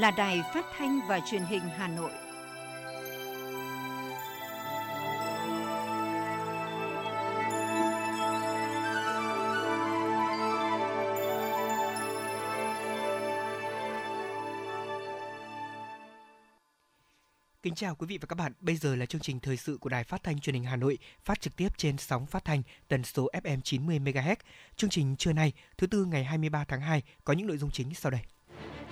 là Đài Phát thanh và Truyền hình Hà Nội. Kính chào quý vị và các bạn. Bây giờ là chương trình thời sự của Đài Phát thanh Truyền hình Hà Nội, phát trực tiếp trên sóng phát thanh tần số FM 90 MHz. Chương trình trưa nay, thứ tư ngày 23 tháng 2 có những nội dung chính sau đây.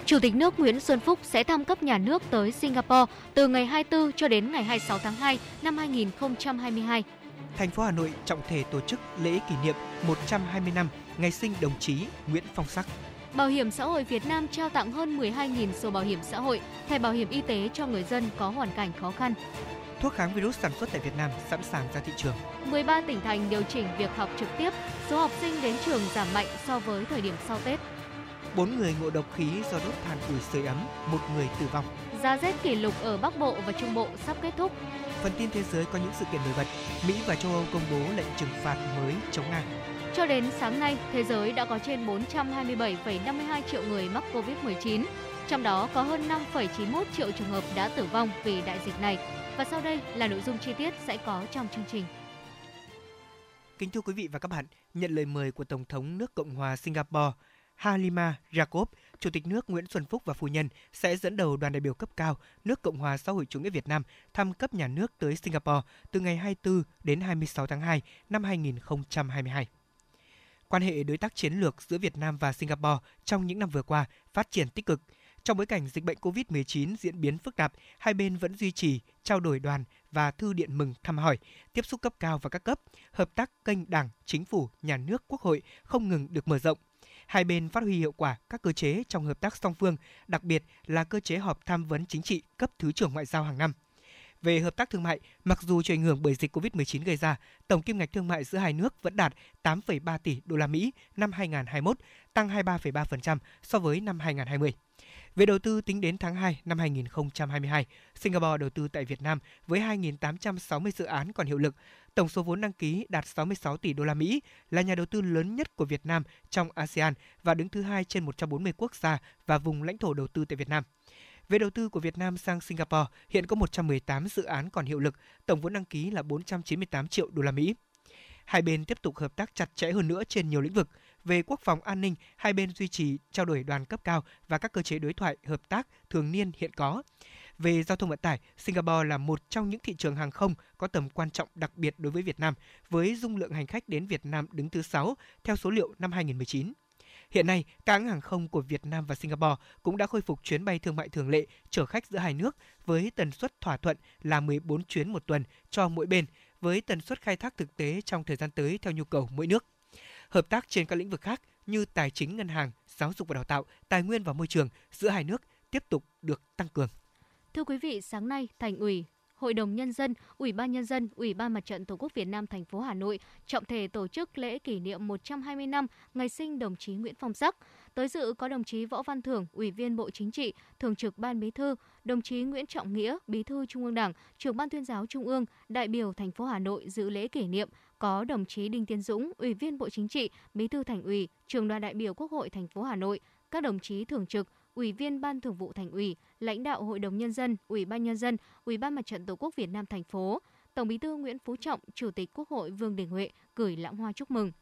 Chủ tịch nước Nguyễn Xuân Phúc sẽ thăm cấp nhà nước tới Singapore từ ngày 24 cho đến ngày 26 tháng 2 năm 2022. Thành phố Hà Nội trọng thể tổ chức lễ kỷ niệm 120 năm ngày sinh đồng chí Nguyễn Phong Sắc. Bảo hiểm xã hội Việt Nam trao tặng hơn 12.000 sổ bảo hiểm xã hội, thẻ bảo hiểm y tế cho người dân có hoàn cảnh khó khăn. Thuốc kháng virus sản xuất tại Việt Nam sẵn sàng ra thị trường. 13 tỉnh thành điều chỉnh việc học trực tiếp, số học sinh đến trường giảm mạnh so với thời điểm sau Tết. 4 người ngộ độc khí do đốt than củi sưởi ấm, một người tử vong. Giá rét kỷ lục ở Bắc Bộ và Trung Bộ sắp kết thúc. Phần tin thế giới có những sự kiện nổi bật. Mỹ và châu Âu công bố lệnh trừng phạt mới chống Nga. Cho đến sáng nay, thế giới đã có trên 427,52 triệu người mắc COVID-19, trong đó có hơn 5,91 triệu trường hợp đã tử vong vì đại dịch này. Và sau đây là nội dung chi tiết sẽ có trong chương trình. Kính thưa quý vị và các bạn, nhận lời mời của Tổng thống nước Cộng hòa Singapore Halima Jacob, Chủ tịch nước Nguyễn Xuân Phúc và phu nhân sẽ dẫn đầu đoàn đại biểu cấp cao nước Cộng hòa xã hội chủ nghĩa Việt Nam thăm cấp nhà nước tới Singapore từ ngày 24 đến 26 tháng 2 năm 2022. Quan hệ đối tác chiến lược giữa Việt Nam và Singapore trong những năm vừa qua phát triển tích cực. Trong bối cảnh dịch bệnh COVID-19 diễn biến phức tạp, hai bên vẫn duy trì trao đổi đoàn và thư điện mừng thăm hỏi, tiếp xúc cấp cao và các cấp, hợp tác kênh Đảng, Chính phủ, Nhà nước, Quốc hội không ngừng được mở rộng. Hai bên phát huy hiệu quả các cơ chế trong hợp tác song phương, đặc biệt là cơ chế họp tham vấn chính trị cấp thứ trưởng ngoại giao hàng năm – về hợp tác thương mại, mặc dù chịu ảnh hưởng bởi dịch Covid-19 gây ra, tổng kim ngạch thương mại giữa hai nước vẫn đạt 8,3 tỷ đô la Mỹ năm 2021, tăng 23,3% so với năm 2020. Về đầu tư tính đến tháng 2 năm 2022, Singapore đầu tư tại Việt Nam với 2.860 dự án còn hiệu lực. Tổng số vốn đăng ký đạt 66 tỷ đô la Mỹ, là nhà đầu tư lớn nhất của Việt Nam trong ASEAN và đứng thứ hai trên 140 quốc gia và vùng lãnh thổ đầu tư tại Việt Nam. Về đầu tư của Việt Nam sang Singapore, hiện có 118 dự án còn hiệu lực, tổng vốn đăng ký là 498 triệu đô la Mỹ. Hai bên tiếp tục hợp tác chặt chẽ hơn nữa trên nhiều lĩnh vực. Về quốc phòng an ninh, hai bên duy trì trao đổi đoàn cấp cao và các cơ chế đối thoại hợp tác thường niên hiện có. Về giao thông vận tải, Singapore là một trong những thị trường hàng không có tầm quan trọng đặc biệt đối với Việt Nam, với dung lượng hành khách đến Việt Nam đứng thứ 6 theo số liệu năm 2019. Hiện nay, các hãng hàng không của Việt Nam và Singapore cũng đã khôi phục chuyến bay thương mại thường lệ chở khách giữa hai nước với tần suất thỏa thuận là 14 chuyến một tuần cho mỗi bên, với tần suất khai thác thực tế trong thời gian tới theo nhu cầu mỗi nước. Hợp tác trên các lĩnh vực khác như tài chính ngân hàng, giáo dục và đào tạo, tài nguyên và môi trường giữa hai nước tiếp tục được tăng cường. Thưa quý vị, sáng nay, Thành ủy, Hội đồng nhân dân, Ủy ban nhân dân, Ủy ban Mặt trận Tổ quốc Việt Nam thành phố Hà Nội trọng thể tổ chức lễ kỷ niệm 120 năm ngày sinh đồng chí Nguyễn Phong Sắc. Tới dự có đồng chí Võ Văn Thưởng, Ủy viên Bộ Chính trị, Thường trực Ban Bí thư, đồng chí Nguyễn Trọng Nghĩa, Bí thư Trung ương Đảng, Trưởng ban Tuyên giáo Trung ương, đại biểu thành phố Hà Nội dự lễ kỷ niệm có đồng chí Đinh Tiến Dũng, Ủy viên Bộ Chính trị, Bí thư Thành ủy, Trường đoàn đại biểu Quốc hội thành phố Hà Nội, các đồng chí thường trực, Ủy viên Ban Thường vụ Thành ủy, lãnh đạo Hội đồng nhân dân, Ủy ban nhân dân, Ủy ban Mặt trận Tổ quốc Việt Nam thành phố, Tổng Bí thư Nguyễn Phú Trọng, Chủ tịch Quốc hội Vương Đình Huệ gửi lãng hoa chúc mừng.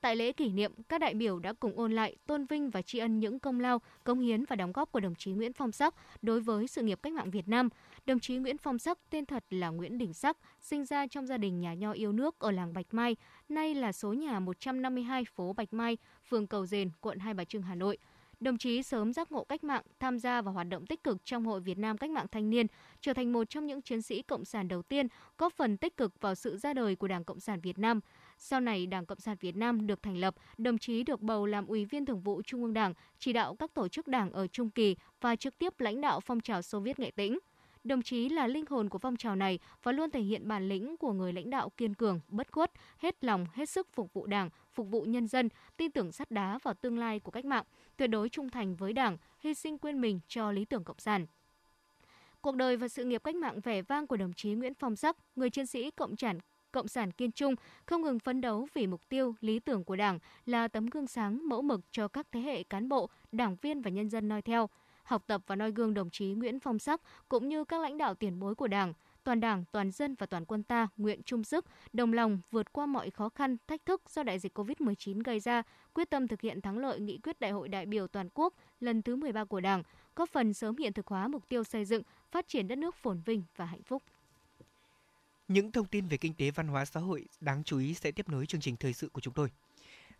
Tại lễ kỷ niệm, các đại biểu đã cùng ôn lại, tôn vinh và tri ân những công lao, công hiến và đóng góp của đồng chí Nguyễn Phong Sắc đối với sự nghiệp cách mạng Việt Nam. Đồng chí Nguyễn Phong Sắc tên thật là Nguyễn Đình Sắc, sinh ra trong gia đình nhà nho yêu nước ở làng Bạch Mai, nay là số nhà 152 phố Bạch Mai, phường Cầu Dền, quận Hai Bà Trưng, Hà Nội – Đồng chí sớm giác ngộ cách mạng, tham gia vào hoạt động tích cực trong Hội Việt Nam Cách mạng Thanh niên, trở thành một trong những chiến sĩ cộng sản đầu tiên góp phần tích cực vào sự ra đời của Đảng Cộng sản Việt Nam. Sau này, Đảng Cộng sản Việt Nam được thành lập, đồng chí được bầu làm Ủy viên Thường vụ Trung ương Đảng, chỉ đạo các tổ chức đảng ở Trung Kỳ và trực tiếp lãnh đạo phong trào Xô Viết Nghệ Tĩnh. Đồng chí là linh hồn của phong trào này và luôn thể hiện bản lĩnh của người lãnh đạo kiên cường, bất khuất, hết lòng, hết sức phục vụ Đảng, phục vụ nhân dân, tin tưởng sắt đá vào tương lai của cách mạng, tuyệt đối trung thành với Đảng, hy sinh quên mình cho lý tưởng cộng sản. Cuộc đời và sự nghiệp cách mạng vẻ vang của đồng chí Nguyễn Phong Sắc, người chiến sĩ cộng sản Cộng sản kiên trung, không ngừng phấn đấu vì mục tiêu, lý tưởng của Đảng là tấm gương sáng mẫu mực cho các thế hệ cán bộ, đảng viên và nhân dân noi theo – học tập và noi gương đồng chí Nguyễn Phong Sắc cũng như các lãnh đạo tiền bối của Đảng, toàn Đảng, toàn dân và toàn quân ta nguyện chung sức, đồng lòng vượt qua mọi khó khăn, thách thức do đại dịch COVID-19 gây ra, quyết tâm thực hiện thắng lợi nghị quyết Đại hội đại biểu toàn quốc lần thứ 13 của Đảng, góp phần sớm hiện thực hóa mục tiêu xây dựng, phát triển đất nước phồn vinh và hạnh phúc. Những thông tin về kinh tế văn hóa xã hội đáng chú ý sẽ tiếp nối chương trình thời sự của chúng tôi.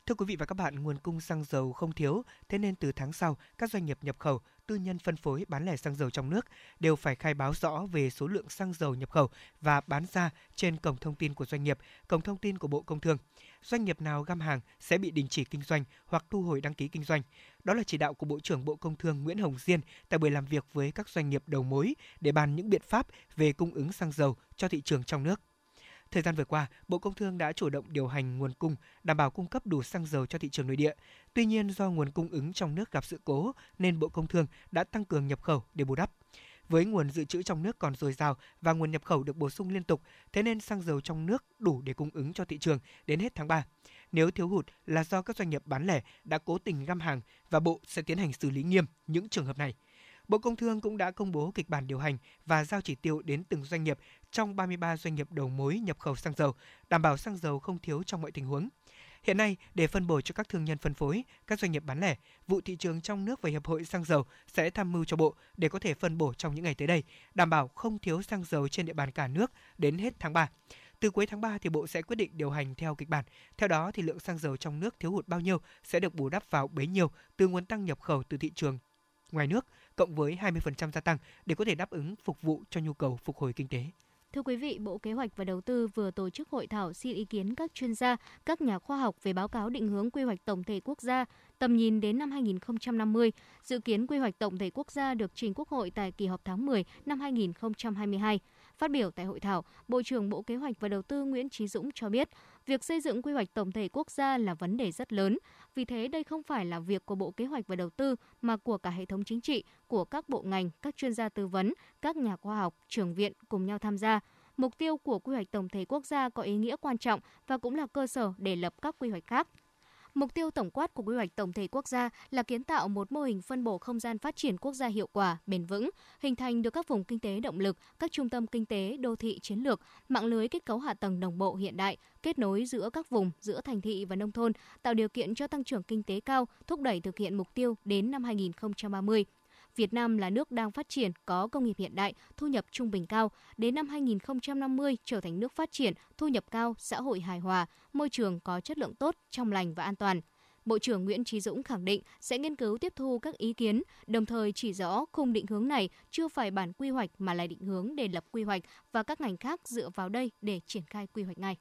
Thưa quý vị và các bạn, nguồn cung xăng dầu không thiếu, thế nên từ tháng sau, các doanh nghiệp nhập khẩu, tư nhân phân phối bán lẻ xăng dầu trong nước đều phải khai báo rõ về số lượng xăng dầu nhập khẩu và bán ra trên cổng thông tin của doanh nghiệp, cổng thông tin của Bộ Công Thương. Doanh nghiệp nào găm hàng sẽ bị đình chỉ kinh doanh hoặc thu hồi đăng ký kinh doanh. Đó là chỉ đạo của Bộ trưởng Bộ Công Thương Nguyễn Hồng Diên tại buổi làm việc với các doanh nghiệp đầu mối để bàn những biện pháp về cung ứng xăng dầu cho thị trường trong nước. Thời gian vừa qua, Bộ Công Thương đã chủ động điều hành nguồn cung, đảm bảo cung cấp đủ xăng dầu cho thị trường nội địa. Tuy nhiên, do nguồn cung ứng trong nước gặp sự cố nên Bộ Công Thương đã tăng cường nhập khẩu để bù đắp. Với nguồn dự trữ trong nước còn dồi dào và nguồn nhập khẩu được bổ sung liên tục, thế nên xăng dầu trong nước đủ để cung ứng cho thị trường đến hết tháng 3. Nếu thiếu hụt là do các doanh nghiệp bán lẻ đã cố tình găm hàng và Bộ sẽ tiến hành xử lý nghiêm những trường hợp này. Bộ Công Thương cũng đã công bố kịch bản điều hành và giao chỉ tiêu đến từng doanh nghiệp trong 33 doanh nghiệp đầu mối nhập khẩu xăng dầu, đảm bảo xăng dầu không thiếu trong mọi tình huống. Hiện nay, để phân bổ cho các thương nhân phân phối, các doanh nghiệp bán lẻ, vụ thị trường trong nước và hiệp hội xăng dầu sẽ tham mưu cho bộ để có thể phân bổ trong những ngày tới đây, đảm bảo không thiếu xăng dầu trên địa bàn cả nước đến hết tháng 3. Từ cuối tháng 3 thì Bộ sẽ quyết định điều hành theo kịch bản. Theo đó thì lượng xăng dầu trong nước thiếu hụt bao nhiêu sẽ được bù đắp vào bấy nhiêu từ nguồn tăng nhập khẩu từ thị trường ngoài nước cộng với 20% gia tăng để có thể đáp ứng phục vụ cho nhu cầu phục hồi kinh tế. Thưa quý vị, Bộ Kế hoạch và Đầu tư vừa tổ chức hội thảo xin ý kiến các chuyên gia, các nhà khoa học về báo cáo định hướng quy hoạch tổng thể quốc gia tầm nhìn đến năm 2050. Dự kiến quy hoạch tổng thể quốc gia được trình Quốc hội tại kỳ họp tháng 10 năm 2022. Phát biểu tại hội thảo, Bộ trưởng Bộ Kế hoạch và Đầu tư Nguyễn Trí Dũng cho biết, việc xây dựng quy hoạch tổng thể quốc gia là vấn đề rất lớn. Vì thế, đây không phải là việc của Bộ Kế hoạch và Đầu tư mà của cả hệ thống chính trị, của các bộ ngành, các chuyên gia tư vấn, các nhà khoa học, trường viện cùng nhau tham gia. Mục tiêu của quy hoạch tổng thể quốc gia có ý nghĩa quan trọng và cũng là cơ sở để lập các quy hoạch khác. Mục tiêu tổng quát của quy hoạch tổng thể quốc gia là kiến tạo một mô hình phân bổ không gian phát triển quốc gia hiệu quả, bền vững, hình thành được các vùng kinh tế động lực, các trung tâm kinh tế, đô thị chiến lược, mạng lưới kết cấu hạ tầng đồng bộ hiện đại, kết nối giữa các vùng, giữa thành thị và nông thôn, tạo điều kiện cho tăng trưởng kinh tế cao, thúc đẩy thực hiện mục tiêu đến năm 2030. Việt Nam là nước đang phát triển, có công nghiệp hiện đại, thu nhập trung bình cao, đến năm 2050 trở thành nước phát triển, thu nhập cao, xã hội hài hòa, môi trường có chất lượng tốt, trong lành và an toàn. Bộ trưởng Nguyễn Trí Dũng khẳng định sẽ nghiên cứu tiếp thu các ý kiến, đồng thời chỉ rõ khung định hướng này chưa phải bản quy hoạch mà là định hướng để lập quy hoạch và các ngành khác dựa vào đây để triển khai quy hoạch ngay.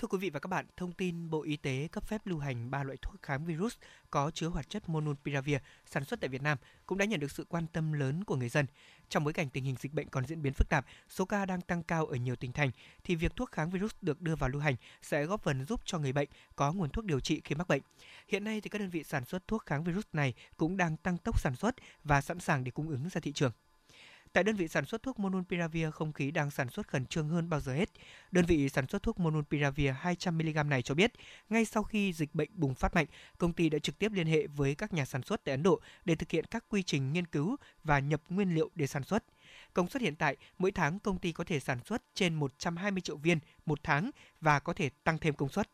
Thưa quý vị và các bạn, thông tin Bộ Y tế cấp phép lưu hành 3 loại thuốc kháng virus có chứa hoạt chất Monopiravir sản xuất tại Việt Nam cũng đã nhận được sự quan tâm lớn của người dân. Trong bối cảnh tình hình dịch bệnh còn diễn biến phức tạp, số ca đang tăng cao ở nhiều tỉnh thành thì việc thuốc kháng virus được đưa vào lưu hành sẽ góp phần giúp cho người bệnh có nguồn thuốc điều trị khi mắc bệnh. Hiện nay thì các đơn vị sản xuất thuốc kháng virus này cũng đang tăng tốc sản xuất và sẵn sàng để cung ứng ra thị trường. Tại đơn vị sản xuất thuốc Monopiravir, không khí đang sản xuất khẩn trương hơn bao giờ hết. Đơn vị sản xuất thuốc Monopiravir 200mg này cho biết, ngay sau khi dịch bệnh bùng phát mạnh, công ty đã trực tiếp liên hệ với các nhà sản xuất tại Ấn Độ để thực hiện các quy trình nghiên cứu và nhập nguyên liệu để sản xuất. Công suất hiện tại, mỗi tháng công ty có thể sản xuất trên 120 triệu viên một tháng và có thể tăng thêm công suất.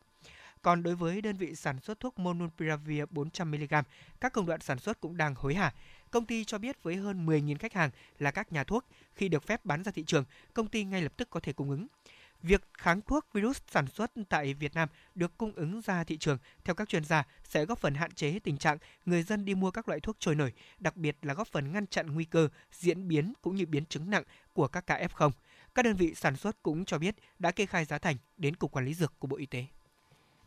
Còn đối với đơn vị sản xuất thuốc Monopiravir 400mg, các công đoạn sản xuất cũng đang hối hả. Công ty cho biết với hơn 10.000 khách hàng là các nhà thuốc, khi được phép bán ra thị trường, công ty ngay lập tức có thể cung ứng. Việc kháng thuốc virus sản xuất tại Việt Nam được cung ứng ra thị trường theo các chuyên gia sẽ góp phần hạn chế tình trạng người dân đi mua các loại thuốc trôi nổi, đặc biệt là góp phần ngăn chặn nguy cơ diễn biến cũng như biến chứng nặng của các ca F0. Các đơn vị sản xuất cũng cho biết đã kê khai giá thành đến Cục Quản lý Dược của Bộ Y tế.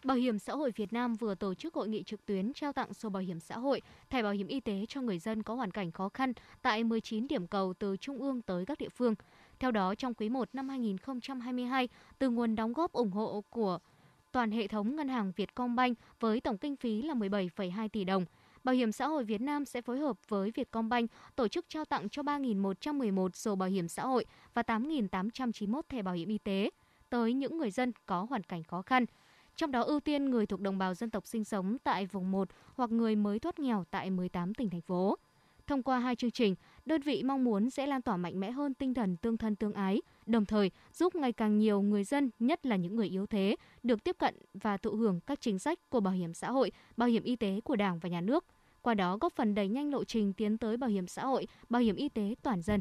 Bảo hiểm xã hội Việt Nam vừa tổ chức hội nghị trực tuyến trao tặng sổ bảo hiểm xã hội, thẻ bảo hiểm y tế cho người dân có hoàn cảnh khó khăn tại 19 điểm cầu từ trung ương tới các địa phương. Theo đó, trong quý 1 năm 2022, từ nguồn đóng góp ủng hộ của toàn hệ thống ngân hàng Vietcombank với tổng kinh phí là 17,2 tỷ đồng, Bảo hiểm xã hội Việt Nam sẽ phối hợp với Vietcombank tổ chức trao tặng cho 3.111 sổ bảo hiểm xã hội và 8.891 thẻ bảo hiểm y tế tới những người dân có hoàn cảnh khó khăn – trong đó ưu tiên người thuộc đồng bào dân tộc sinh sống tại vùng 1 hoặc người mới thoát nghèo tại 18 tỉnh thành phố. Thông qua hai chương trình, đơn vị mong muốn sẽ lan tỏa mạnh mẽ hơn tinh thần tương thân tương ái, đồng thời giúp ngày càng nhiều người dân, nhất là những người yếu thế, được tiếp cận và thụ hưởng các chính sách của bảo hiểm xã hội, bảo hiểm y tế của Đảng và Nhà nước. Qua đó góp phần đẩy nhanh lộ trình tiến tới bảo hiểm xã hội, bảo hiểm y tế toàn dân.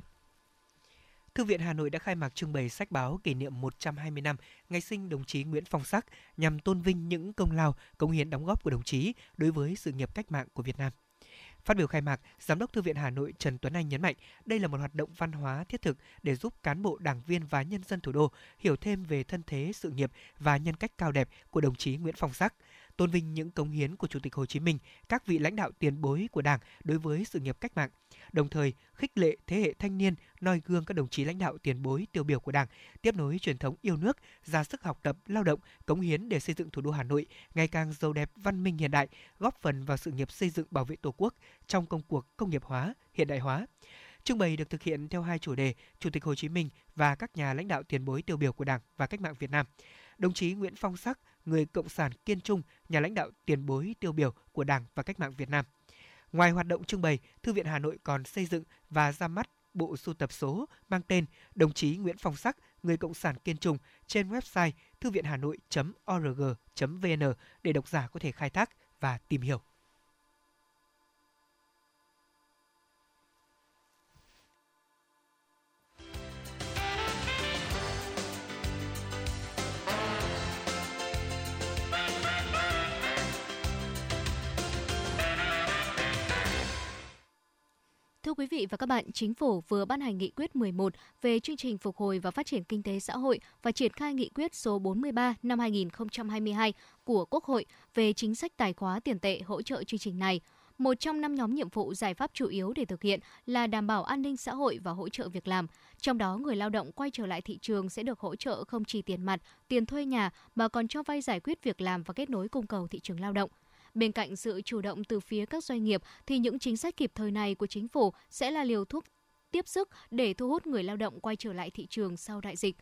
Thư viện Hà Nội đã khai mạc trưng bày sách báo kỷ niệm 120 năm ngày sinh đồng chí Nguyễn Phong Sắc nhằm tôn vinh những công lao, công hiến đóng góp của đồng chí đối với sự nghiệp cách mạng của Việt Nam. Phát biểu khai mạc, Giám đốc Thư viện Hà Nội Trần Tuấn Anh nhấn mạnh đây là một hoạt động văn hóa thiết thực để giúp cán bộ, đảng viên và nhân dân thủ đô hiểu thêm về thân thế, sự nghiệp và nhân cách cao đẹp của đồng chí Nguyễn Phong Sắc, tôn vinh những cống hiến của Chủ tịch Hồ Chí Minh, các vị lãnh đạo tiền bối của Đảng đối với sự nghiệp cách mạng, đồng thời khích lệ thế hệ thanh niên noi gương các đồng chí lãnh đạo tiền bối tiêu biểu của Đảng, tiếp nối truyền thống yêu nước, ra sức học tập, lao động, cống hiến để xây dựng thủ đô Hà Nội ngày càng giàu đẹp, văn minh hiện đại, góp phần vào sự nghiệp xây dựng bảo vệ Tổ quốc trong công cuộc công nghiệp hóa, hiện đại hóa. Trưng bày được thực hiện theo hai chủ đề Chủ tịch Hồ Chí Minh và các nhà lãnh đạo tiền bối tiêu biểu của Đảng và cách mạng Việt Nam. Đồng chí Nguyễn Phong Sắc, người cộng sản kiên trung, nhà lãnh đạo tiền bối tiêu biểu của Đảng và cách mạng Việt Nam. Ngoài hoạt động trưng bày, Thư viện Hà Nội còn xây dựng và ra mắt bộ sưu tập số mang tên Đồng chí Nguyễn Phong Sắc, người cộng sản kiên trung trên website thư viện hà nội.org.vn để độc giả có thể khai thác và tìm hiểu. Thưa quý vị và các bạn, Chính phủ vừa ban hành nghị quyết 11 về chương trình phục hồi và phát triển kinh tế xã hội và triển khai nghị quyết số 43 năm 2022 của Quốc hội về chính sách tài khóa tiền tệ hỗ trợ chương trình này. Một trong năm nhóm nhiệm vụ giải pháp chủ yếu để thực hiện là đảm bảo an ninh xã hội và hỗ trợ việc làm. Trong đó, người lao động quay trở lại thị trường sẽ được hỗ trợ không chỉ tiền mặt, tiền thuê nhà mà còn cho vay giải quyết việc làm và kết nối cung cầu thị trường lao động. Bên cạnh sự chủ động từ phía các doanh nghiệp thì những chính sách kịp thời này của chính phủ sẽ là liều thuốc tiếp sức để thu hút người lao động quay trở lại thị trường sau đại dịch.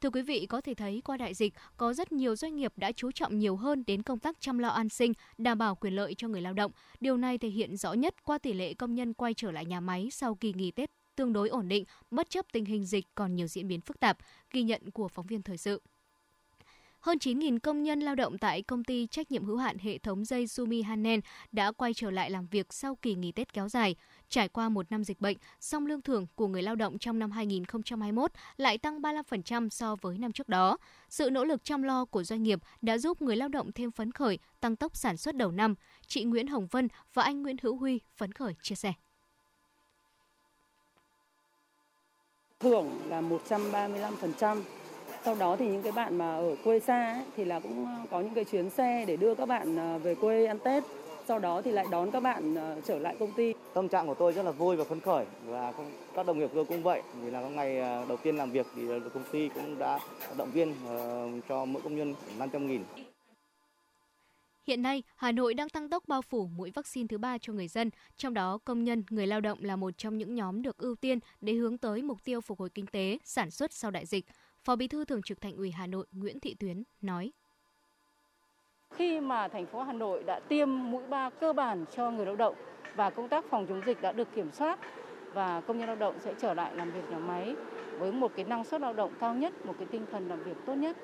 Thưa quý vị, có thể thấy qua đại dịch, có rất nhiều doanh nghiệp đã chú trọng nhiều hơn đến công tác chăm lo an sinh, đảm bảo quyền lợi cho người lao động. Điều này thể hiện rõ nhất qua tỷ lệ công nhân quay trở lại nhà máy sau kỳ nghỉ Tết tương đối ổn định, bất chấp tình hình dịch còn nhiều diễn biến phức tạp, ghi nhận của phóng viên thời sự. Hơn 9.000 công nhân lao động tại công ty trách nhiệm hữu hạn hệ thống dây Sumi Hanen đã quay trở lại làm việc sau kỳ nghỉ Tết kéo dài. Trải qua một năm dịch bệnh, song lương thưởng của người lao động trong năm 2021 lại tăng 35% so với năm trước đó. Sự nỗ lực chăm lo của doanh nghiệp đã giúp người lao động thêm phấn khởi, tăng tốc sản xuất đầu năm. Chị Nguyễn Hồng Vân và anh Nguyễn Hữu Huy phấn khởi chia sẻ. Thưởng là 135%, sau đó thì những cái bạn mà ở quê xa ấy, thì là cũng ờ, có những cái chuyến xe để đưa các bạn ờ, về quê ăn Tết sau đó thì lại đón các bạn ờ, trở lại công ty. Tâm trạng của tôi rất là vui và phấn khởi và các đồng nghiệp tôi cũng vậy vì là ngày đầu tiên làm việc thì công ty cũng đã động viên cho mỗi công nhân 500 nghìn. Hiện nay, Hà Nội đang tăng tốc bao phủ mũi vaccine thứ ba cho người dân, trong đó công nhân, người lao động là một trong những nhóm được ưu tiên để hướng tới mục tiêu phục hồi kinh tế, sản xuất sau đại dịch. Phó Bí thư Thường trực Thành ủy Hà Nội Nguyễn Thị Tuyến nói. Khi mà thành phố Hà Nội đã tiêm mũi 3 cơ bản cho người lao động và công tác phòng chống dịch đã được kiểm soát và công nhân lao động sẽ trở lại làm việc nhà máy với một cái năng suất lao động cao nhất, một cái tinh thần làm việc tốt nhất.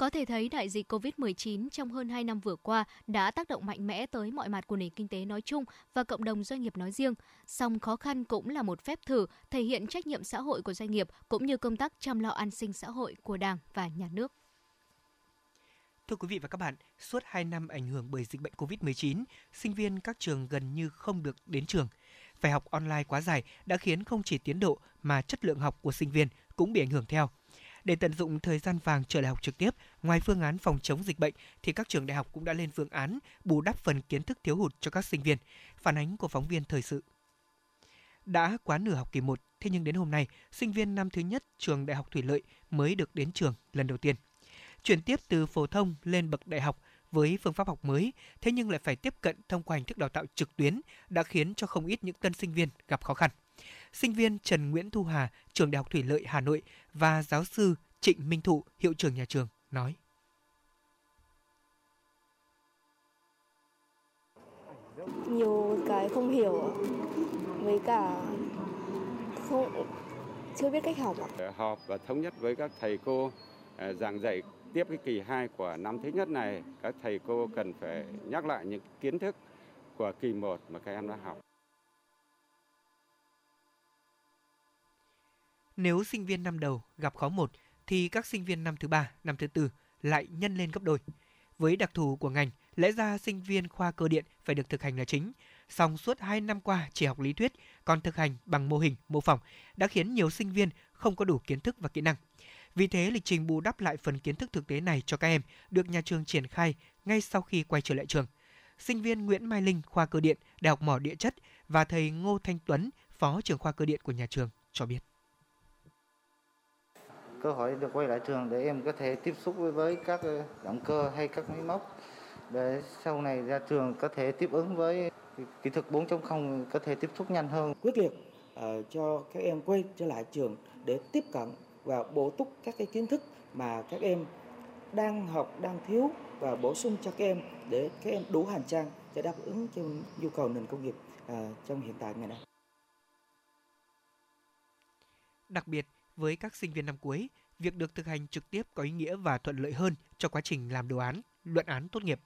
Có thể thấy đại dịch COVID-19 trong hơn 2 năm vừa qua đã tác động mạnh mẽ tới mọi mặt của nền kinh tế nói chung và cộng đồng doanh nghiệp nói riêng. Song khó khăn cũng là một phép thử thể hiện trách nhiệm xã hội của doanh nghiệp cũng như công tác chăm lo an sinh xã hội của Đảng và Nhà nước. Thưa quý vị và các bạn, suốt 2 năm ảnh hưởng bởi dịch bệnh COVID-19, sinh viên các trường gần như không được đến trường. Phải học online quá dài đã khiến không chỉ tiến độ mà chất lượng học của sinh viên cũng bị ảnh hưởng theo. Để tận dụng thời gian vàng trở lại học trực tiếp, ngoài phương án phòng chống dịch bệnh thì các trường đại học cũng đã lên phương án bù đắp phần kiến thức thiếu hụt cho các sinh viên. Phản ánh của phóng viên thời sự. Đã quá nửa học kỳ 1, thế nhưng đến hôm nay, sinh viên năm thứ nhất trường Đại học Thủy Lợi mới được đến trường lần đầu tiên. Chuyển tiếp từ phổ thông lên bậc đại học với phương pháp học mới, thế nhưng lại phải tiếp cận thông qua hình thức đào tạo trực tuyến đã khiến cho không ít những tân sinh viên gặp khó khăn sinh viên Trần Nguyễn Thu Hà, trường Đại học Thủy lợi Hà Nội và giáo sư Trịnh Minh Thụ, hiệu trưởng nhà trường nói. nhiều cái không hiểu với cả không chưa biết cách học ạ. Họp và thống nhất với các thầy cô à, giảng dạy tiếp cái kỳ 2 của năm thứ nhất này, các thầy cô cần phải nhắc lại những kiến thức của kỳ 1 mà các em đã học. Nếu sinh viên năm đầu gặp khó một thì các sinh viên năm thứ ba, năm thứ tư lại nhân lên gấp đôi. Với đặc thù của ngành, lẽ ra sinh viên khoa cơ điện phải được thực hành là chính. Song suốt 2 năm qua chỉ học lý thuyết, còn thực hành bằng mô hình, mô phỏng đã khiến nhiều sinh viên không có đủ kiến thức và kỹ năng. Vì thế, lịch trình bù đắp lại phần kiến thức thực tế này cho các em được nhà trường triển khai ngay sau khi quay trở lại trường. Sinh viên Nguyễn Mai Linh, khoa cơ điện, Đại học Mỏ Địa chất và thầy Ngô Thanh Tuấn, phó trưởng khoa cơ điện của nhà trường cho biết cơ hội được quay lại trường để em có thể tiếp xúc với, với các ờ, động cơ hay các máy móc để sau này ra trường có thể tiếp ứng với kỹ thuật 4.0 có thể tiếp xúc nhanh hơn. Quyết liệt uh, cho các em quay trở lại trường để tiếp cận và bổ túc các cái kiến thức mà các em đang học đang thiếu và bổ sung cho các em để các em đủ hành trang để đáp ứng cho nhu cầu nền công nghiệp uh, trong hiện tại ngày nay. Đặc biệt, với các sinh viên năm cuối, việc được thực hành trực tiếp có ý nghĩa và thuận lợi hơn cho quá trình làm đồ án, luận án tốt nghiệp.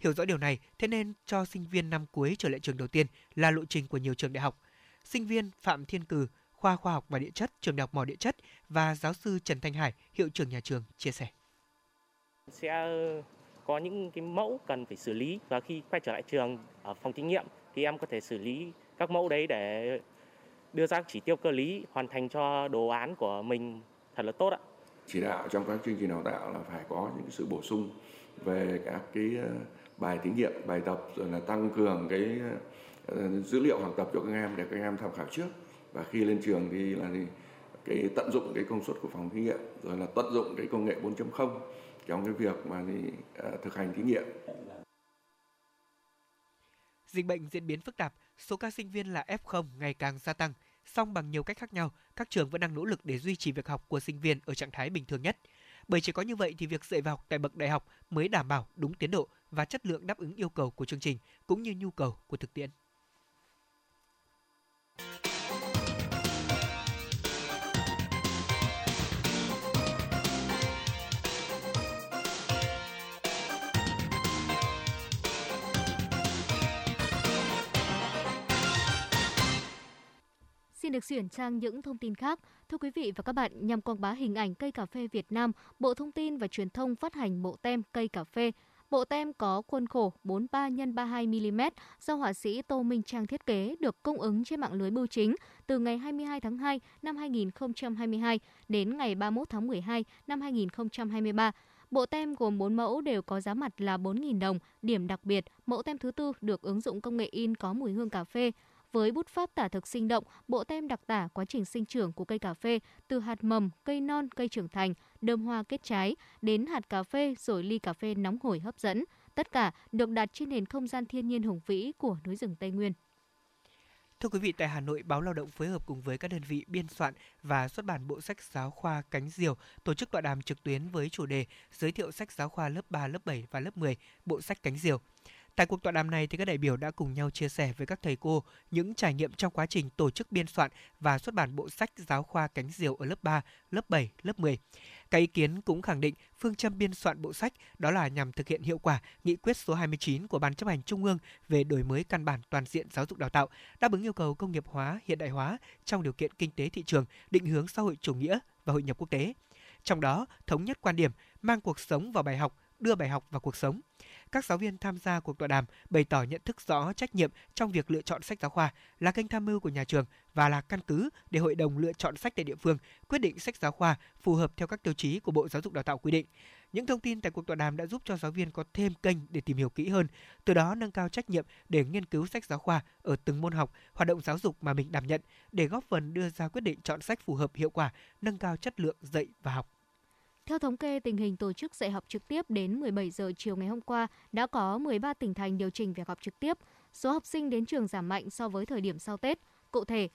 Hiểu rõ điều này, thế nên cho sinh viên năm cuối trở lại trường đầu tiên là lộ trình của nhiều trường đại học. Sinh viên Phạm Thiên Cử, khoa khoa học và địa chất, trường đại học mỏ địa chất và giáo sư Trần Thanh Hải, hiệu trưởng nhà trường chia sẻ. Sẽ có những cái mẫu cần phải xử lý và khi quay trở lại trường ở phòng thí nghiệm thì em có thể xử lý các mẫu đấy để đưa ra chỉ tiêu cơ lý hoàn thành cho đồ án của mình thật là tốt ạ. Chỉ đạo trong các chương trình đào tạo là phải có những sự bổ sung về các cái ờ, bài thí nghiệm, bài tập rồi là tăng cường cái ờ, dữ liệu học tập cho các em để các em tham khảo trước và khi lên trường thì là cái tận dụng cái công suất của phòng thí nghiệm rồi là tận dụng cái công nghệ 4.0 trong cái việc mà thì, uh, thực hành thí nghiệm. Dịch bệnh diễn biến phức tạp, số ca sinh viên là F0 ngày càng gia tăng. Song bằng nhiều cách khác nhau, các trường vẫn đang nỗ lực để duy trì việc học của sinh viên ở trạng thái bình thường nhất. Bởi chỉ có như vậy thì việc dạy và học tại bậc đại học mới đảm bảo đúng tiến độ và chất lượng đáp ứng yêu cầu của chương trình cũng như nhu cầu của thực tiễn. Xin được chuyển sang những thông tin khác. Thưa quý vị và các bạn, nhằm quảng bá hình ảnh cây cà phê Việt Nam, Bộ Thông tin và Truyền thông phát hành bộ tem cây cà phê. Bộ tem có khuôn khổ 43 x 32 mm do họa sĩ Tô Minh Trang thiết kế được cung ứng trên mạng lưới bưu chính từ ngày 22 tháng 2 năm 2022 đến ngày 31 tháng 12 năm 2023. Bộ tem gồm 4 mẫu đều có giá mặt là 4.000 đồng. Điểm đặc biệt, mẫu tem thứ tư được ứng dụng công nghệ in có mùi hương cà phê. Với bút pháp tả thực sinh động, bộ tem đặc tả quá trình sinh trưởng của cây cà phê từ hạt mầm, cây non, cây trưởng thành, đơm hoa kết trái đến hạt cà phê rồi ly cà phê nóng hổi hấp dẫn. Tất cả được đặt trên nền không gian thiên nhiên hùng vĩ của núi rừng Tây Nguyên. Thưa quý vị, tại Hà Nội, Báo Lao động phối hợp cùng với các đơn vị biên soạn và xuất bản bộ sách giáo khoa Cánh Diều tổ chức tọa đàm trực tuyến với chủ đề giới thiệu sách giáo khoa lớp 3, lớp 7 và lớp 10, bộ sách Cánh Diều. Tại cuộc tọa đàm này thì các đại biểu đã cùng nhau chia sẻ với các thầy cô những trải nghiệm trong quá trình tổ chức biên soạn và xuất bản bộ sách giáo khoa cánh diều ở lớp 3, lớp 7, lớp 10. Các ý kiến cũng khẳng định phương châm biên soạn bộ sách đó là nhằm thực hiện hiệu quả nghị quyết số 29 của Ban chấp hành Trung ương về đổi mới căn bản toàn diện giáo dục đào tạo, đáp ứng yêu cầu công nghiệp hóa, hiện đại hóa trong điều kiện kinh tế thị trường, định hướng xã hội chủ nghĩa và hội nhập quốc tế. Trong đó, thống nhất quan điểm mang cuộc sống vào bài học, đưa bài học vào cuộc sống các giáo viên tham gia cuộc tọa đàm bày tỏ nhận thức rõ trách nhiệm trong việc lựa chọn sách giáo khoa là kênh tham mưu của nhà trường và là căn cứ để hội đồng lựa chọn sách tại địa phương quyết định sách giáo khoa phù hợp theo các tiêu chí của Bộ Giáo dục Đào tạo quy định. Những thông tin tại cuộc tọa đàm đã giúp cho giáo viên có thêm kênh để tìm hiểu kỹ hơn, từ đó nâng cao trách nhiệm để nghiên cứu sách giáo khoa ở từng môn học, hoạt động giáo dục mà mình đảm nhận để góp phần đưa ra quyết định chọn sách phù hợp hiệu quả, nâng cao chất lượng dạy và học. Theo thống kê, tình hình tổ chức dạy học trực tiếp đến 17 giờ chiều ngày hôm qua đã có 13 tỉnh thành điều chỉnh việc học trực tiếp. Số học sinh đến trường giảm mạnh so với thời điểm sau Tết. Cụ thể,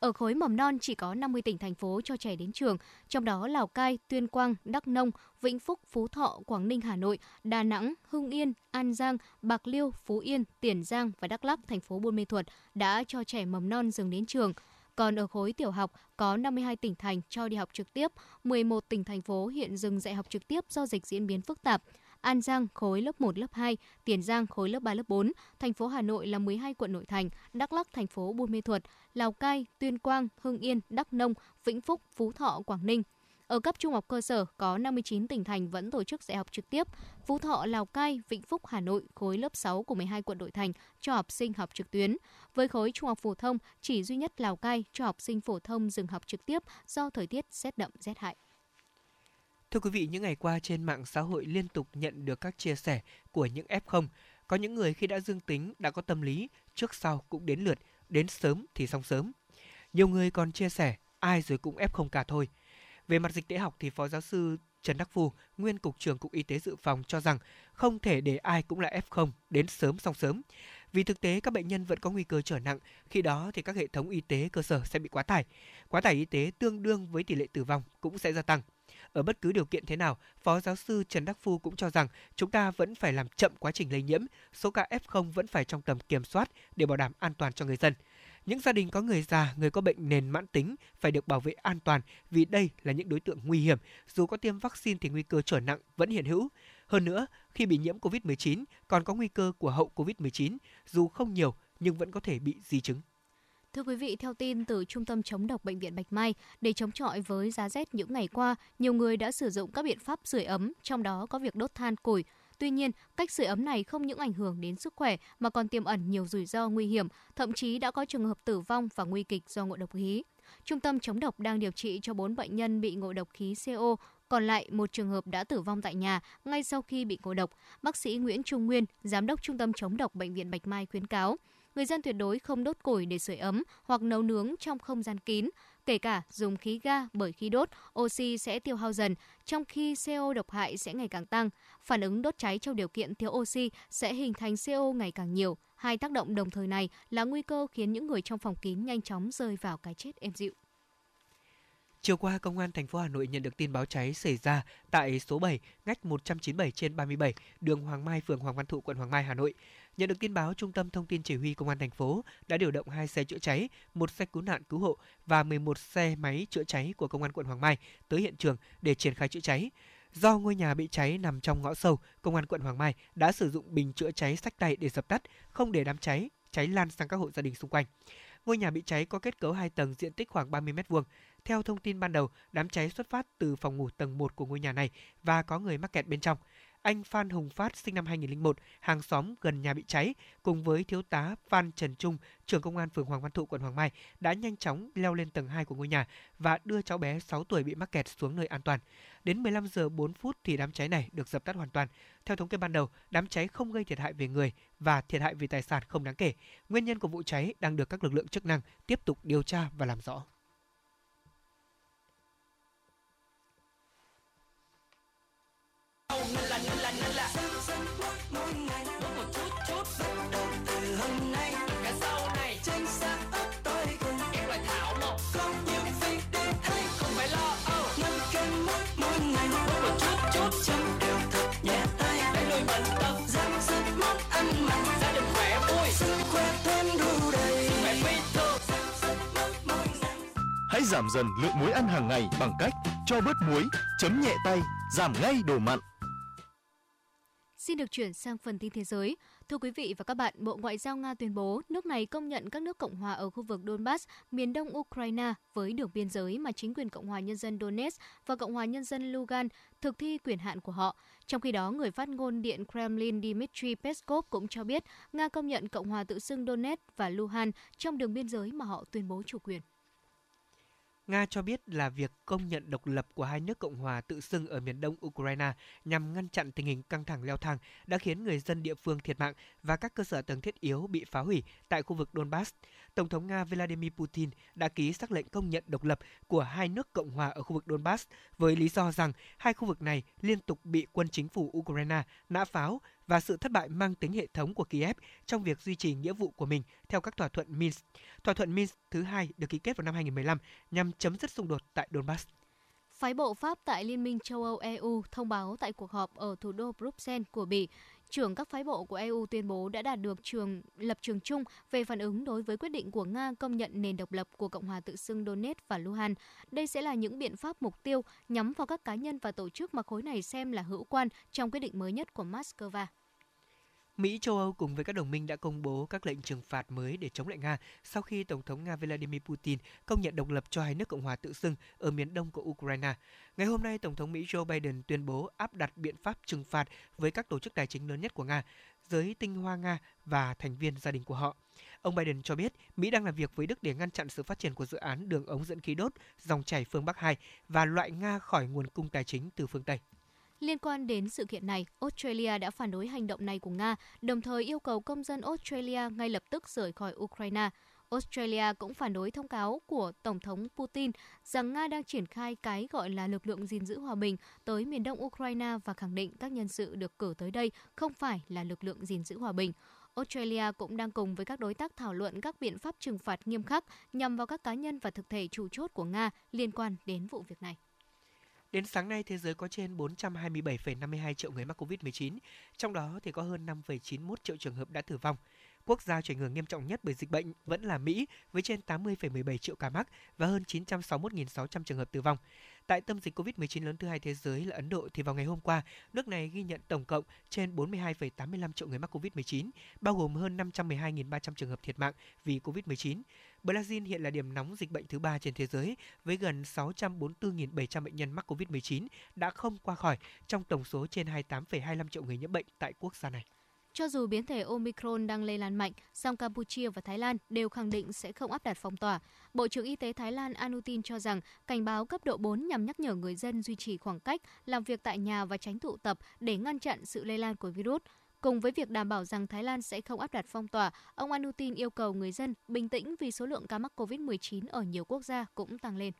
Ở khối mầm non chỉ có 50 tỉnh thành phố cho trẻ đến trường, trong đó Lào Cai, Tuyên Quang, Đắk Nông, Vĩnh Phúc, Phú Thọ, Quảng Ninh, Hà Nội, Đà Nẵng, Hưng Yên, An Giang, Bạc Liêu, Phú Yên, Tiền Giang và Đắk Lắk, thành phố Buôn Mê Thuột đã cho trẻ mầm non dừng đến trường. Còn ở khối tiểu học có 52 tỉnh thành cho đi học trực tiếp, 11 tỉnh thành phố hiện dừng dạy học trực tiếp do dịch diễn biến phức tạp. An Giang khối lớp 1, lớp 2, Tiền Giang khối lớp 3, lớp 4, thành phố Hà Nội là 12 quận nội thành, Đắk Lắk thành phố Buôn Mê Thuột, Lào Cai, Tuyên Quang, Hưng Yên, Đắk Nông, Vĩnh Phúc, Phú Thọ, Quảng Ninh. Ở cấp trung học cơ sở có 59 tỉnh thành vẫn tổ chức dạy học trực tiếp. Phú Thọ, Lào Cai, Vĩnh Phúc, Hà Nội khối lớp 6 của 12 quận nội thành cho học sinh học trực tuyến. Với khối trung học phổ thông, chỉ duy nhất Lào Cai cho học sinh phổ thông dừng học trực tiếp do thời tiết rét đậm rét hại. Thưa quý vị, những ngày qua trên mạng xã hội liên tục nhận được các chia sẻ của những F0. Có những người khi đã dương tính đã có tâm lý, trước sau cũng đến lượt, đến sớm thì xong sớm. Nhiều người còn chia sẻ, ai rồi cũng F0 cả thôi. Về mặt dịch tễ học thì Phó Giáo sư Trần Đắc Phu, nguyên Cục trưởng Cục Y tế Dự phòng cho rằng không thể để ai cũng là F0 đến sớm xong sớm. Vì thực tế các bệnh nhân vẫn có nguy cơ trở nặng, khi đó thì các hệ thống y tế cơ sở sẽ bị quá tải. Quá tải y tế tương đương với tỷ lệ tử vong cũng sẽ gia tăng. Ở bất cứ điều kiện thế nào, Phó giáo sư Trần Đắc Phu cũng cho rằng chúng ta vẫn phải làm chậm quá trình lây nhiễm, số ca F0 vẫn phải trong tầm kiểm soát để bảo đảm an toàn cho người dân. Những gia đình có người già, người có bệnh nền mãn tính phải được bảo vệ an toàn vì đây là những đối tượng nguy hiểm, dù có tiêm vaccine thì nguy cơ trở nặng vẫn hiện hữu. Hơn nữa, khi bị nhiễm COVID-19 còn có nguy cơ của hậu COVID-19, dù không nhiều nhưng vẫn có thể bị di chứng. Thưa quý vị, theo tin từ Trung tâm chống độc Bệnh viện Bạch Mai, để chống chọi với giá rét những ngày qua, nhiều người đã sử dụng các biện pháp sưởi ấm, trong đó có việc đốt than củi. Tuy nhiên, cách sưởi ấm này không những ảnh hưởng đến sức khỏe mà còn tiềm ẩn nhiều rủi ro nguy hiểm, thậm chí đã có trường hợp tử vong và nguy kịch do ngộ độc khí. Trung tâm chống độc đang điều trị cho 4 bệnh nhân bị ngộ độc khí CO, còn lại một trường hợp đã tử vong tại nhà ngay sau khi bị ngộ độc. Bác sĩ Nguyễn Trung Nguyên, giám đốc Trung tâm chống độc Bệnh viện Bạch Mai khuyến cáo, người dân tuyệt đối không đốt củi để sưởi ấm hoặc nấu nướng trong không gian kín, kể cả dùng khí ga bởi khi đốt, oxy sẽ tiêu hao dần, trong khi CO độc hại sẽ ngày càng tăng. Phản ứng đốt cháy trong điều kiện thiếu oxy sẽ hình thành CO ngày càng nhiều. Hai tác động đồng thời này là nguy cơ khiến những người trong phòng kín nhanh chóng rơi vào cái chết êm dịu. Chiều qua, Công an thành phố Hà Nội nhận được tin báo cháy xảy ra tại số 7, ngách 197 trên 37, đường Hoàng Mai, phường Hoàng Văn Thụ, quận Hoàng Mai, Hà Nội. Nhận được tin báo, Trung tâm Thông tin Chỉ huy Công an thành phố đã điều động hai xe chữa cháy, một xe cứu nạn cứu hộ và 11 xe máy chữa cháy của Công an quận Hoàng Mai tới hiện trường để triển khai chữa cháy. Do ngôi nhà bị cháy nằm trong ngõ sâu, Công an quận Hoàng Mai đã sử dụng bình chữa cháy sách tay để dập tắt, không để đám cháy cháy lan sang các hộ gia đình xung quanh. Ngôi nhà bị cháy có kết cấu 2 tầng diện tích khoảng 30 m2. Theo thông tin ban đầu, đám cháy xuất phát từ phòng ngủ tầng 1 của ngôi nhà này và có người mắc kẹt bên trong. Anh Phan Hùng Phát sinh năm 2001, hàng xóm gần nhà bị cháy, cùng với thiếu tá Phan Trần Trung, trưởng công an phường Hoàng Văn Thụ, quận Hoàng Mai, đã nhanh chóng leo lên tầng 2 của ngôi nhà và đưa cháu bé 6 tuổi bị mắc kẹt xuống nơi an toàn. Đến 15 giờ 4 phút thì đám cháy này được dập tắt hoàn toàn. Theo thống kê ban đầu, đám cháy không gây thiệt hại về người và thiệt hại về tài sản không đáng kể. Nguyên nhân của vụ cháy đang được các lực lượng chức năng tiếp tục điều tra và làm rõ. Giảm dần lượng muối ăn hàng ngày bằng cách cho bớt muối, chấm nhẹ tay, giảm ngay đồ mặn. Xin được chuyển sang phần tin thế giới. Thưa quý vị và các bạn, Bộ Ngoại giao Nga tuyên bố nước này công nhận các nước Cộng hòa ở khu vực Donbass, miền đông Ukraine với đường biên giới mà chính quyền Cộng hòa Nhân dân Donetsk và Cộng hòa Nhân dân Lugan thực thi quyền hạn của họ. Trong khi đó, người phát ngôn Điện Kremlin Dmitry Peskov cũng cho biết Nga công nhận Cộng hòa tự xưng Donetsk và Luhan trong đường biên giới mà họ tuyên bố chủ quyền. Nga cho biết là việc công nhận độc lập của hai nước Cộng hòa tự xưng ở miền đông Ukraine nhằm ngăn chặn tình hình căng thẳng leo thang đã khiến người dân địa phương thiệt mạng và các cơ sở tầng thiết yếu bị phá hủy tại khu vực Donbass. Tổng thống Nga Vladimir Putin đã ký xác lệnh công nhận độc lập của hai nước Cộng hòa ở khu vực Donbass với lý do rằng hai khu vực này liên tục bị quân chính phủ Ukraine nã pháo và sự thất bại mang tính hệ thống của Kiev trong việc duy trì nghĩa vụ của mình theo các thỏa thuận Minsk. Thỏa thuận Minsk thứ hai được ký kết vào năm 2015 nhằm chấm dứt xung đột tại Donbass. Phái bộ Pháp tại Liên minh châu Âu EU thông báo tại cuộc họp ở thủ đô Bruxelles của Bỉ, trưởng các phái bộ của EU tuyên bố đã đạt được trường lập trường chung về phản ứng đối với quyết định của Nga công nhận nền độc lập của Cộng hòa tự xưng Donetsk và Luhansk. Đây sẽ là những biện pháp mục tiêu nhắm vào các cá nhân và tổ chức mà khối này xem là hữu quan trong quyết định mới nhất của Moscow. Mỹ, châu Âu cùng với các đồng minh đã công bố các lệnh trừng phạt mới để chống lại Nga sau khi Tổng thống Nga Vladimir Putin công nhận độc lập cho hai nước Cộng hòa tự xưng ở miền đông của Ukraine. Ngày hôm nay, Tổng thống Mỹ Joe Biden tuyên bố áp đặt biện pháp trừng phạt với các tổ chức tài chính lớn nhất của Nga, giới tinh hoa Nga và thành viên gia đình của họ. Ông Biden cho biết Mỹ đang làm việc với Đức để ngăn chặn sự phát triển của dự án đường ống dẫn khí đốt dòng chảy phương Bắc 2 và loại Nga khỏi nguồn cung tài chính từ phương Tây. Liên quan đến sự kiện này, Australia đã phản đối hành động này của Nga, đồng thời yêu cầu công dân Australia ngay lập tức rời khỏi Ukraine. Australia cũng phản đối thông cáo của Tổng thống Putin rằng Nga đang triển khai cái gọi là lực lượng gìn giữ hòa bình tới miền đông Ukraine và khẳng định các nhân sự được cử tới đây không phải là lực lượng gìn giữ hòa bình. Australia cũng đang cùng với các đối tác thảo luận các biện pháp trừng phạt nghiêm khắc nhằm vào các cá nhân và thực thể chủ chốt của Nga liên quan đến vụ việc này. Đến sáng nay, thế giới có trên 427,52 triệu người mắc COVID-19, trong đó thì có hơn 5,91 triệu trường hợp đã tử vong. Quốc gia chịu ảnh hưởng nghiêm trọng nhất bởi dịch bệnh vẫn là Mỹ với trên 80,17 triệu ca mắc và hơn 961.600 trường hợp tử vong. Tại tâm dịch COVID-19 lớn thứ hai thế giới là Ấn Độ thì vào ngày hôm qua, nước này ghi nhận tổng cộng trên 42,85 triệu người mắc COVID-19, bao gồm hơn 512.300 trường hợp thiệt mạng vì COVID-19. Brazil hiện là điểm nóng dịch bệnh thứ ba trên thế giới với gần 644.700 bệnh nhân mắc COVID-19 đã không qua khỏi trong tổng số trên 28,25 triệu người nhiễm bệnh tại quốc gia này. Cho dù biến thể Omicron đang lây lan mạnh, song Campuchia và Thái Lan đều khẳng định sẽ không áp đặt phong tỏa. Bộ trưởng Y tế Thái Lan Anutin cho rằng cảnh báo cấp độ 4 nhằm nhắc nhở người dân duy trì khoảng cách, làm việc tại nhà và tránh tụ tập để ngăn chặn sự lây lan của virus. Cùng với việc đảm bảo rằng Thái Lan sẽ không áp đặt phong tỏa, ông Anutin yêu cầu người dân bình tĩnh vì số lượng ca mắc COVID-19 ở nhiều quốc gia cũng tăng lên.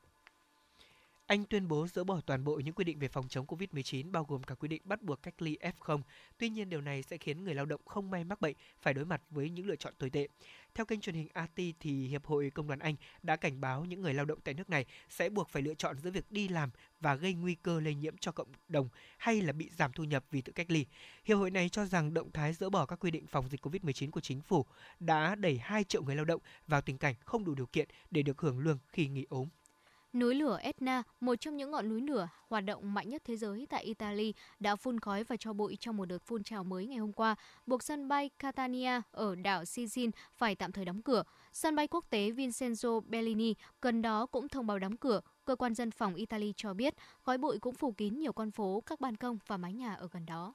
Anh tuyên bố dỡ bỏ toàn bộ những quy định về phòng chống COVID-19 bao gồm cả quy định bắt buộc cách ly F0. Tuy nhiên, điều này sẽ khiến người lao động không may mắc bệnh, phải đối mặt với những lựa chọn tồi tệ. Theo kênh truyền hình AT thì Hiệp hội Công đoàn Anh đã cảnh báo những người lao động tại nước này sẽ buộc phải lựa chọn giữa việc đi làm và gây nguy cơ lây nhiễm cho cộng đồng hay là bị giảm thu nhập vì tự cách ly. Hiệp hội này cho rằng động thái dỡ bỏ các quy định phòng dịch COVID-19 của chính phủ đã đẩy 2 triệu người lao động vào tình cảnh không đủ điều kiện để được hưởng lương khi nghỉ ốm. Núi lửa Etna, một trong những ngọn núi lửa hoạt động mạnh nhất thế giới tại Italy, đã phun khói và cho bụi trong một đợt phun trào mới ngày hôm qua, buộc sân bay Catania ở đảo Sicily phải tạm thời đóng cửa. Sân bay quốc tế Vincenzo Bellini gần đó cũng thông báo đóng cửa. Cơ quan dân phòng Italy cho biết khói bụi cũng phủ kín nhiều con phố, các ban công và mái nhà ở gần đó.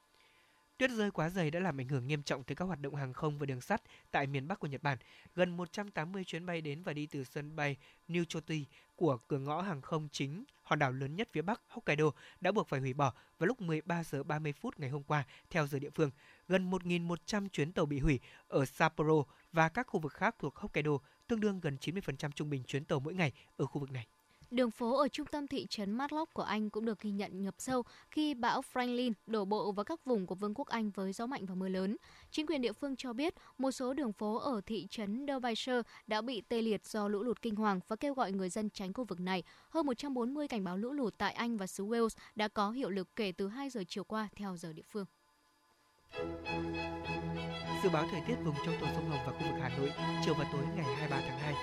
Tuyết rơi quá dày đã làm ảnh hưởng nghiêm trọng tới các hoạt động hàng không và đường sắt tại miền Bắc của Nhật Bản. Gần 180 chuyến bay đến và đi từ sân bay Niuchoti của cửa ngõ hàng không chính hòn đảo lớn nhất phía Bắc Hokkaido đã buộc phải hủy bỏ vào lúc 13 giờ 30 phút ngày hôm qua theo giờ địa phương. Gần 1.100 chuyến tàu bị hủy ở Sapporo và các khu vực khác thuộc Hokkaido, tương đương gần 90% trung bình chuyến tàu mỗi ngày ở khu vực này. Đường phố ở trung tâm thị trấn Matlock của Anh cũng được ghi nhận ngập sâu khi bão Franklin đổ bộ vào các vùng của Vương quốc Anh với gió mạnh và mưa lớn. Chính quyền địa phương cho biết một số đường phố ở thị trấn Derbyshire đã bị tê liệt do lũ lụt kinh hoàng và kêu gọi người dân tránh khu vực này. Hơn 140 cảnh báo lũ lụt tại Anh và xứ Wales đã có hiệu lực kể từ 2 giờ chiều qua theo giờ địa phương. Dự báo thời tiết vùng trong tổ sông Hồng và khu vực Hà Nội chiều và tối ngày 23 tháng 2.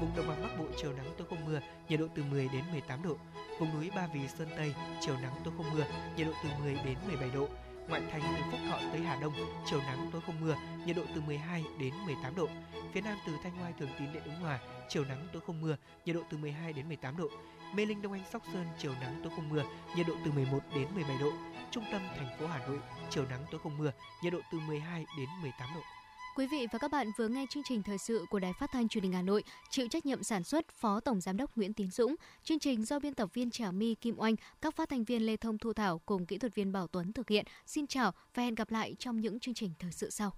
Vùng đồng bằng Bắc Bộ chiều nắng tối không mưa, nhiệt độ từ 10 đến 18 độ. Vùng núi Ba Vì Sơn Tây chiều nắng tối không mưa, nhiệt độ từ 10 đến 17 độ. Ngoại thành từ Phúc Thọ tới Hà Đông chiều nắng tối không mưa, nhiệt độ từ 12 đến 18 độ. Phía Nam từ Thanh Oai Thường Tín đến Ứng Hòa chiều nắng tối không mưa, nhiệt độ từ 12 đến 18 độ. Mê Linh Đông Anh Sóc Sơn chiều nắng tối không mưa, nhiệt độ từ 11 đến 17 độ. Trung tâm thành phố Hà Nội chiều nắng tối không mưa, nhiệt độ từ 12 đến 18 độ. Quý vị và các bạn vừa nghe chương trình thời sự của Đài Phát thanh Truyền hình Hà Nội, chịu trách nhiệm sản xuất Phó Tổng giám đốc Nguyễn Tiến Dũng, chương trình do biên tập viên Trà My Kim Oanh, các phát thanh viên Lê Thông Thu Thảo cùng kỹ thuật viên Bảo Tuấn thực hiện. Xin chào và hẹn gặp lại trong những chương trình thời sự sau.